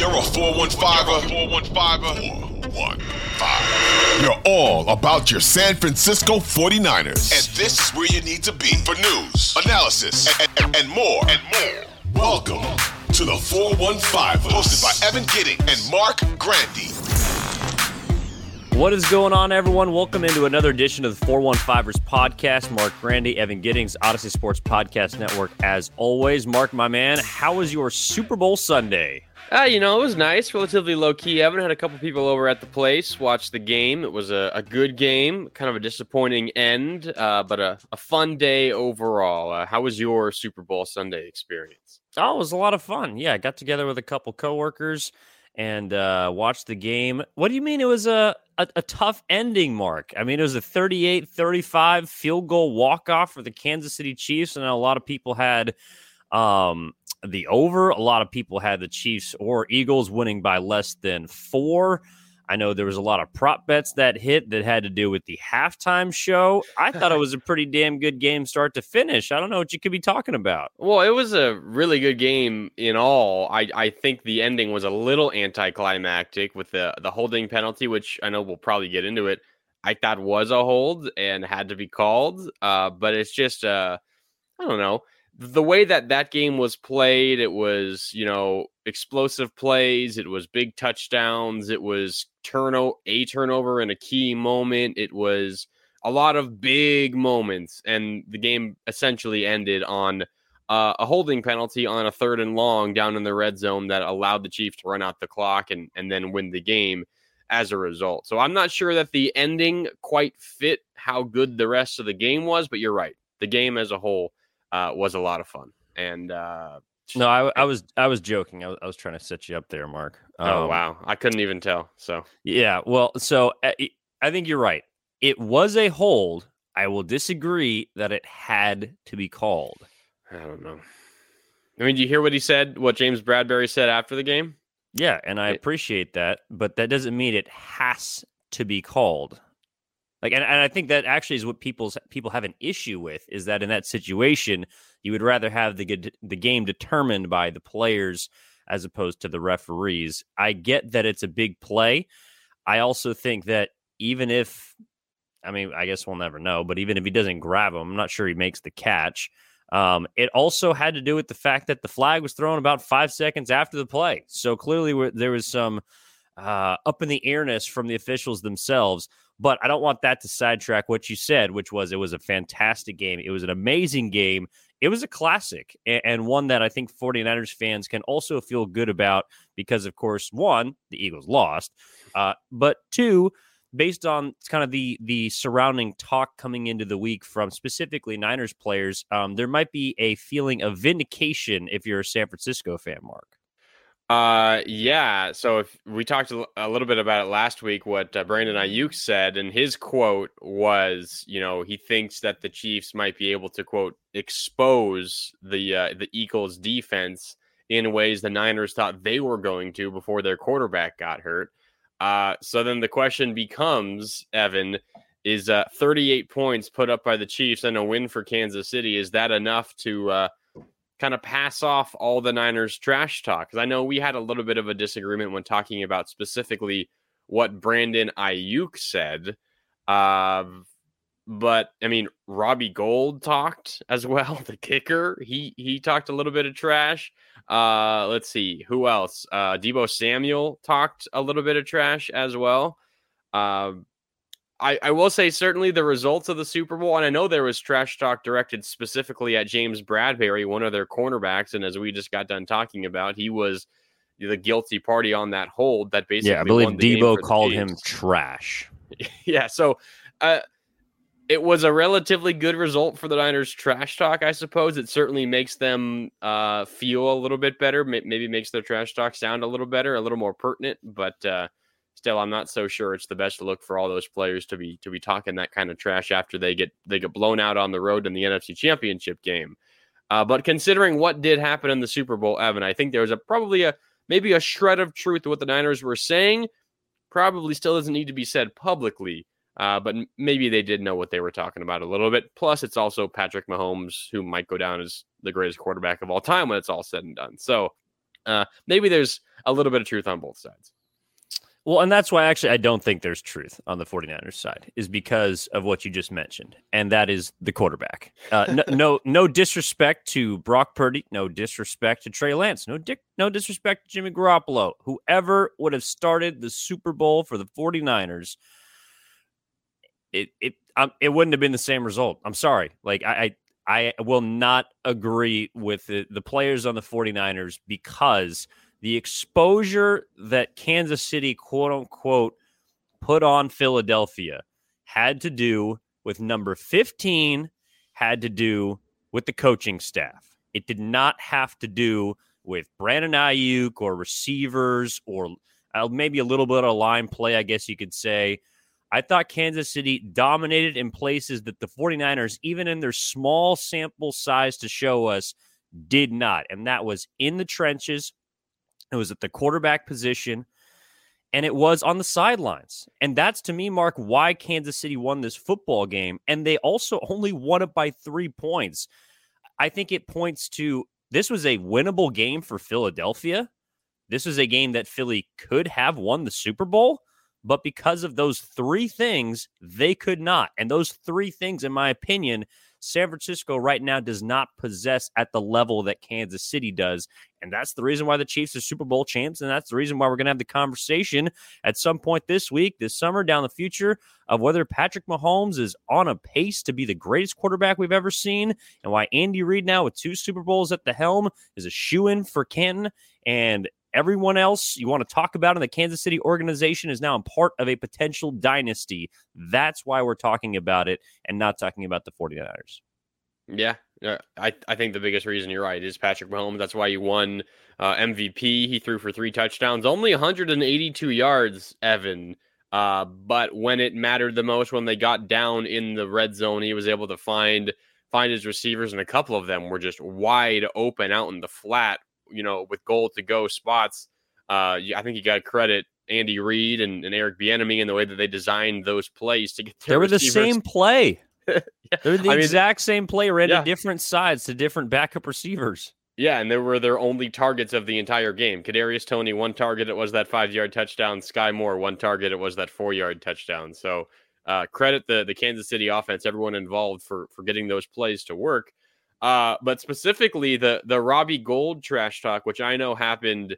You're a 415er. 415er. 415. You're all about your San Francisco 49ers. And this is where you need to be for news, analysis, and, and, and more. And more. Welcome to the 415, hosted by Evan Giddings and Marc Grandi. What is going on, everyone? Welcome into another edition of the 415ers podcast. Marc Grandi, Evan Giddings, Audacy Sports Podcast Network. As always, Marc, my man, how was your Super Bowl Sunday? Uh, you know, it was nice, relatively low key. Evan had a couple people over at the place, watched the game. It was a, a good game, kind of a disappointing end, uh, but a, a fun day overall. Uh, how was your Super Bowl Sunday experience? Oh, it was a lot of fun. Yeah, I got together with a couple coworkers and uh, watched the game. What do you mean it was a, a, a tough ending, Marc? I mean, it was a 38 35 field goal walk off for the Kansas City Chiefs, and a lot of people had um, the over. A lot of people had the Chiefs or Eagles winning by less than four. I know there was a lot of prop bets that hit that had to do with the halftime show. I thought it was a pretty damn good game start to finish. I don't know what you could be talking about. Well, it was a really good game in all. I, I think the ending was a little anticlimactic with the the holding penalty, which I know we'll probably get into it. I thought was a hold and had to be called. Uh, but it's just uh, I don't know the way that that game was played, it was, you know, explosive plays, it was big touchdowns, it was turno a turnover in a key moment, it was a lot of big moments, and the game essentially ended on uh, a holding penalty on a third and long down in the red zone that allowed the Chiefs to run out the clock and and then win the game as a result. So I'm not sure that the ending quite fit how good the rest of the game was, but you're right. The game as a whole uh, was a lot of fun. And uh, no, I, I, was I was joking. I was, I was trying to set you up there, Marc. Oh, um, oh wow, I couldn't even tell. So yeah, well, so uh, I think you're right. It was a hold. I will disagree that it had to be called. I don't know. I mean, do you hear what he said? What James Bradberry said after the game? Yeah, and I appreciate that, but that doesn't mean it has to be called. Like, and, and I think that actually is what people's people have an issue with is that in that situation, you would rather have the the game determined by the players as opposed to the referees. I get that it's a big play. I also think that even if, I mean, I guess we'll never know, but even if he doesn't grab him, I'm not sure he makes the catch. Um, it also had to do with the fact that the flag was thrown about five seconds after the play. So clearly, there was some uh, up in the airness from the officials themselves. But I don't want that to sidetrack what you said, which was it was a fantastic game. It was an amazing game. It was a classic and one that I think 49ers fans can also feel good about because, of course, one, the Eagles lost, uh, but two, based on kind of the the surrounding talk coming into the week from specifically Niners players, um, there might be a feeling of vindication if you're a San Francisco fan, Marc. Uh, yeah. So if we talked a little bit about it last week, what uh, Brandon Aiyuk said, and his quote was, you know, he thinks that the Chiefs might be able to quote expose the uh, the Eagles defense in ways the Niners thought they were going to before their quarterback got hurt. Uh, so then the question becomes, Evan, is uh, 38 points put up by the Chiefs and a win for Kansas City is that enough to uh, kind of pass off all the Niners trash talk because I know we had a little bit of a disagreement when talking about specifically what Brandon Aiyuk said. Uh, but I mean, Robbie Gould talked as well. The kicker, he he talked a little bit of trash. Uh, let's see who else. Uh, Deebo Samuel talked a little bit of trash as well. Uh, I, I will say certainly the results of the Super Bowl, and I know there was trash talk directed specifically at James Bradberry, one of their cornerbacks, and as we just got done talking about, he was the guilty party on that hold that basically. Yeah, I believe Deebo called him trash. yeah, so uh, it was a relatively good result for the Niners trash talk, I suppose. It certainly makes them uh, feel a little bit better, maybe makes their trash talk sound a little better, a little more pertinent, but. Uh, still I'm not so sure it's the best look for all those players to be to be talking that kind of trash after they get they get blown out on the road in the NFC Championship game. Uh, but considering what did happen in the Super Bowl, Evan, I think there was a probably a maybe a shred of truth to what the Niners were saying. Probably still doesn't need to be said publicly, uh, but maybe they did know what they were talking about a little bit. Plus, it's also Patrick Mahomes, who might go down as the greatest quarterback of all time when it's all said and done. So uh, maybe there's a little bit of truth on both sides. Well, and that's why actually I don't think there's truth on the 49ers side is because of what you just mentioned, and that is the quarterback. Uh, no, no, no disrespect to Brock Purdy, no disrespect to Trey Lance, no dick, no disrespect to Jimmy Garoppolo. Whoever would have started the Super Bowl for the 49ers, it it um, it wouldn't have been the same result. I'm sorry. Like I I, I will not agree with the, the players on the 49ers because – the exposure that Kansas City, quote unquote, put on Philadelphia had to do with number 15, had to do with the coaching staff. It did not have to do with Brandon Aiyuk or receivers or uh, maybe a little bit of line play, I guess you could say. I thought Kansas City dominated in places that the 49ers, even in their small sample size to show us, did not. And that was in the trenches it was at the quarterback position, and it was on the sidelines. And that's to me, Marc, why Kansas City won this football game. And they also only won it by three points. I think it points to this was a winnable game for Philadelphia. This was a game that Philly could have won the Super Bowl, but because of those three things, they could not. And those three things, in my opinion, San Francisco right now does not possess at the level that Kansas City does. And that's the reason why the Chiefs are Super Bowl champs. And that's the reason why we're going to have the conversation at some point this week, this summer, down the future of whether Patrick Mahomes is on a pace to be the greatest quarterback we've ever seen and why Andy Reid now with two Super Bowls at the helm is a shoe in for Canton. And everyone else you want to talk about in the Kansas City organization is now a part of a potential dynasty. That's why we're talking about it and not talking about the 49ers. Yeah, I, I think the biggest reason you're right is Patrick Mahomes. That's why he won uh, MVP. He threw for three touchdowns, only 182 yards, Evan. Uh, but when it mattered the most, when they got down in the red zone, he was able to find find his receivers, and a couple of them were just wide open out in the flat you know, with goal to go spots. Uh, I think you got to credit Andy Reid and, and Eric Bieniemy and the way that they designed those plays to get. They were receivers. the same play. yeah. They're the I exact mean, same play, ran yeah. to different sides to different backup receivers. Yeah, and they were their only targets of the entire game. Kadarius Toney, one target, it was that five yard touchdown. Skyy Moore, one target, it was that four yard touchdown. So uh, credit the the Kansas City offense, everyone involved for for getting those plays to work. Uh, but specifically the the Robbie Gould trash talk, which I know happened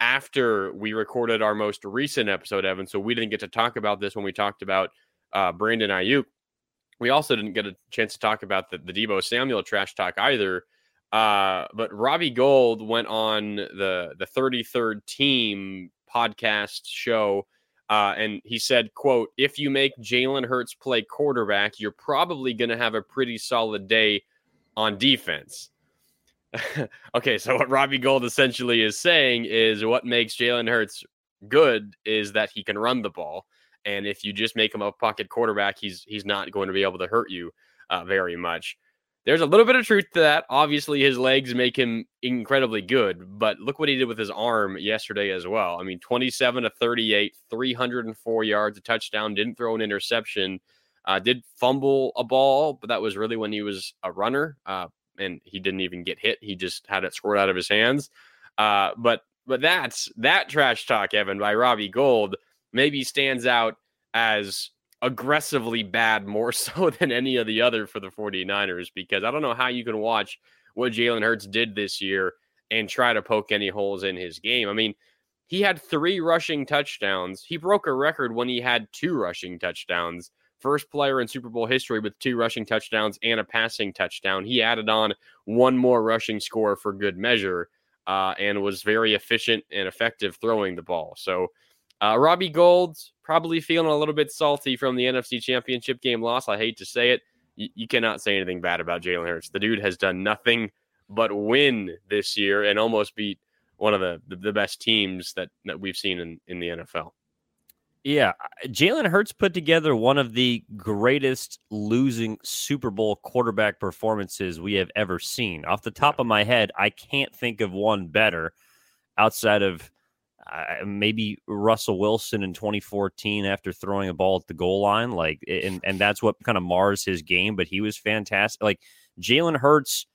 after we recorded our most recent episode, Evan. So we didn't get to talk about this when we talked about uh, Brandon Aiyuk. We also didn't get a chance to talk about the, the Deebo Samuel trash talk either. Uh, but Robbie Gould went on the the 33rd team podcast show uh, and he said, quote, if you make Jalen Hurts play quarterback, you're probably going to have a pretty solid day on defense. okay, so what Robbie Gould essentially is saying is what makes Jalen Hurts good is that he can run the ball, and if you just make him a pocket quarterback, he's he's not going to be able to hurt you uh, very much. There's a little bit of truth to that. Obviously, his legs make him incredibly good, but look what he did with his arm yesterday as well. I mean, 27 to 38, 304 yards, a touchdown, didn't throw an interception. Uh, did fumble a ball, but that was really when he was a runner, uh, and he didn't even get hit. He just had it scored out of his hands. Uh, but but that's that trash talk, Evan, by Robbie Gould maybe stands out as aggressively bad more so than any of the other for the 49ers because I don't know how you can watch what Jalen Hurts did this year and try to poke any holes in his game. I mean, he had three rushing touchdowns. He broke a record when he had two rushing touchdowns first player in Super Bowl history with two rushing touchdowns and a passing touchdown. He added on one more rushing score for good measure uh, and was very efficient and effective throwing the ball. So, uh, Robbie Gould's probably feeling a little bit salty from the NFC Championship game loss. I hate to say it. Y- you cannot say anything bad about Jalen Hurts. The dude has done nothing but win this year and almost beat one of the, the, the best teams that, that we've seen in, in the NFL. Yeah, Jalen Hurts put together one of the greatest losing Super Bowl quarterback performances we have ever seen. Off the top of my head, I can't think of one better outside of uh, maybe Russell Wilson in 2014 after throwing a ball at the goal line. Like, and, and that's what kind of mars his game, but he was fantastic. Like, Jalen Hurts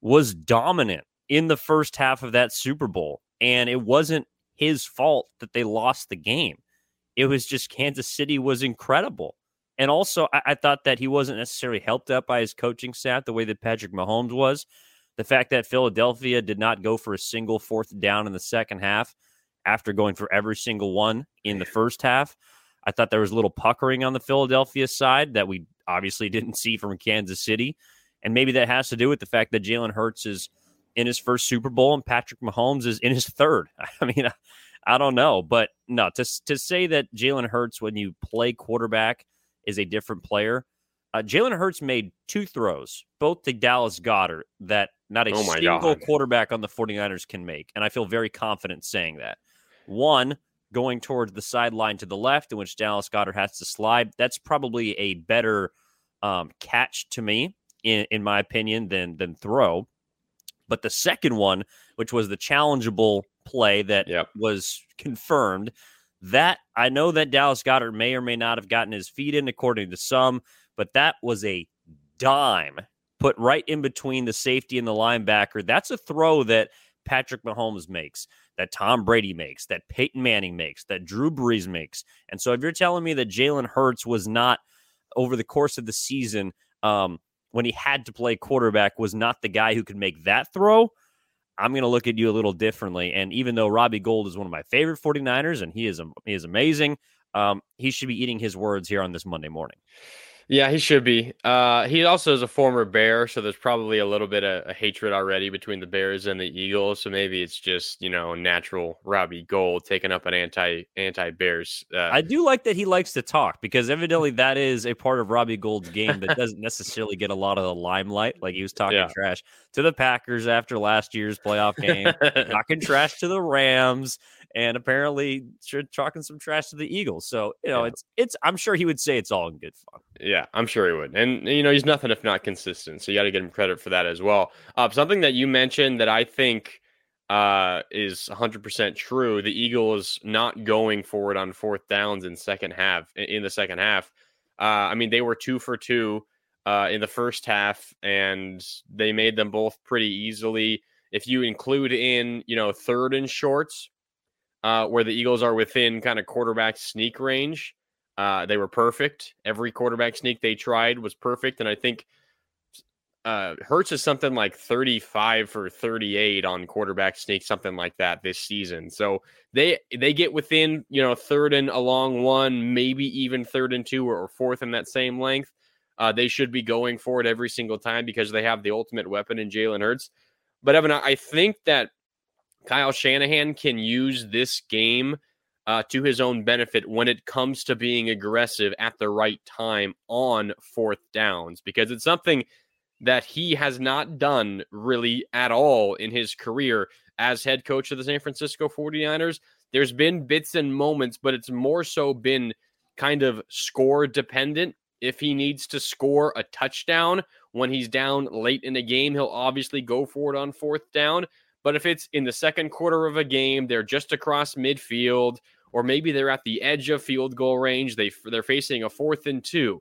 was dominant in the first half of that Super Bowl, and it wasn't his fault that they lost the game. It was just Kansas City was incredible. And also, I, I, thought that he wasn't necessarily helped up by his coaching staff the way that Patrick Mahomes was. The fact that Philadelphia did not go for a single fourth down in the second half after going for every single one in the first half. I thought there was a little puckering on the Philadelphia side that we obviously didn't see from Kansas City. And maybe that has to do with the fact that Jalen Hurts is in his first Super Bowl and Patrick Mahomes is in his third. I mean, I don't know, but no, to to say that Jalen Hurts when you play quarterback is a different player. Uh, Jalen Hurts made two throws, both to Dallas Goedert, that not a oh single God. quarterback on the 49ers can make. And I feel very confident saying that. One, going towards the sideline to the left, in which Dallas Goedert has to slide. That's probably a better um, catch to me, in, in my opinion, than than throw. But the second one, which was the challengeable play that yep. was confirmed. That I know that Dallas Goedert may or may not have gotten his feet in, according to some, but that was a dime put right in between the safety and the linebacker. That's a throw that Patrick Mahomes makes, that Tom Brady makes, that Peyton Manning makes, that Drew Brees makes. And so if you're telling me that Jalen Hurts was not over the course of the season, um, when he had to play quarterback, was not the guy who could make that throw, I'm going to look at you a little differently. And even though Robbie Gould is one of my favorite 49ers and he is he is amazing, um, he should be eating his words here on this Monday morning. Yeah, he should be. Uh, he also is a former Bear, so there's probably a little bit of a hatred already between the Bears and the Eagles. So maybe it's just you know natural Robbie Gould taking up an anti anti Bears. Uh, I do like that he likes to talk because evidently that is a part of Robbie Gould's game that doesn't necessarily get a lot of the limelight. Like he was talking yeah. trash to the Packers after last year's playoff game, talking trash to the Rams, and apparently talking some trash to the Eagles. So you know, yeah. it's it's. I'm sure he would say it's all in good fun. Yeah, I'm sure he would. And you know, he's nothing if not consistent. So you got to give him credit for that as well. Uh, something that you mentioned that I think uh, is 100% true. The Eagles not going forward on fourth downs in second half in the second half. Uh, I mean, they were two for two uh, in the first half, and they made them both pretty easily. If you include in, you know, third and shorts, uh, where the Eagles are within kind of quarterback sneak range. Uh, they were perfect. Every quarterback sneak they tried was perfect, and I think uh, Hurts is something like 35 for 38 on quarterback sneak, something like that this season. So they they get within you know third and along one, maybe even third and two or, or fourth in that same length. Uh, they should be going for it every single time because they have the ultimate weapon in Jalen Hurts. But Evan, I think that Kyle Shanahan can use this game uh, to his own benefit when it comes to being aggressive at the right time on fourth downs, because it's something that he has not done really at all in his career as head coach of the San Francisco 49ers. There's been bits and moments, but it's more so been kind of score dependent. If he needs to score a touchdown when he's down late in the game, he'll obviously go for it on fourth down. But if it's in the second quarter of a game, they're just across midfield, or maybe they're at the edge of field goal range, they they're facing a fourth and two.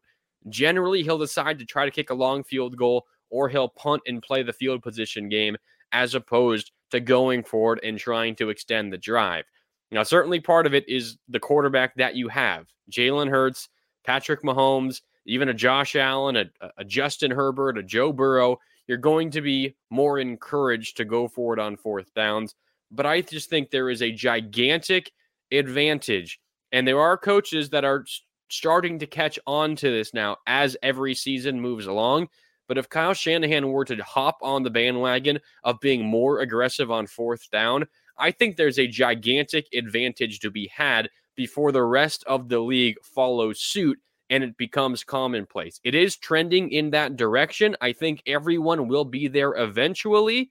Generally, he'll decide to try to kick a long field goal, or he'll punt and play the field position game as opposed to going forward and trying to extend the drive. Now, certainly part of it is the quarterback that you have Jalen Hurts, Patrick Mahomes, even a Josh Allen, a, a Justin Herbert, a Joe Burrow you're going to be more encouraged to go forward on fourth downs. But I just think there is a gigantic advantage. And there are coaches that are starting to catch on to this now as every season moves along. But if Kyle Shanahan were to hop on the bandwagon of being more aggressive on fourth down, I think there's a gigantic advantage to be had before the rest of the league follows suit and it becomes commonplace. It is trending in that direction. I think everyone will be there eventually.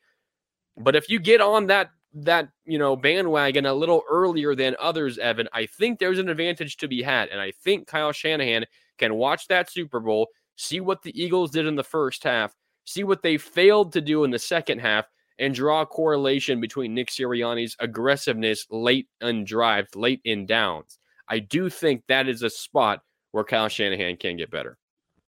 But if you get on that that you know bandwagon a little earlier than others, Evan, I think there's an advantage to be had, and I think Kyle Shanahan can watch that Super Bowl, see what the Eagles did in the first half, see what they failed to do in the second half, and draw a correlation between Nick Sirianni's aggressiveness late in drives, late in downs. I do think that is a spot where Kyle Shanahan can get better.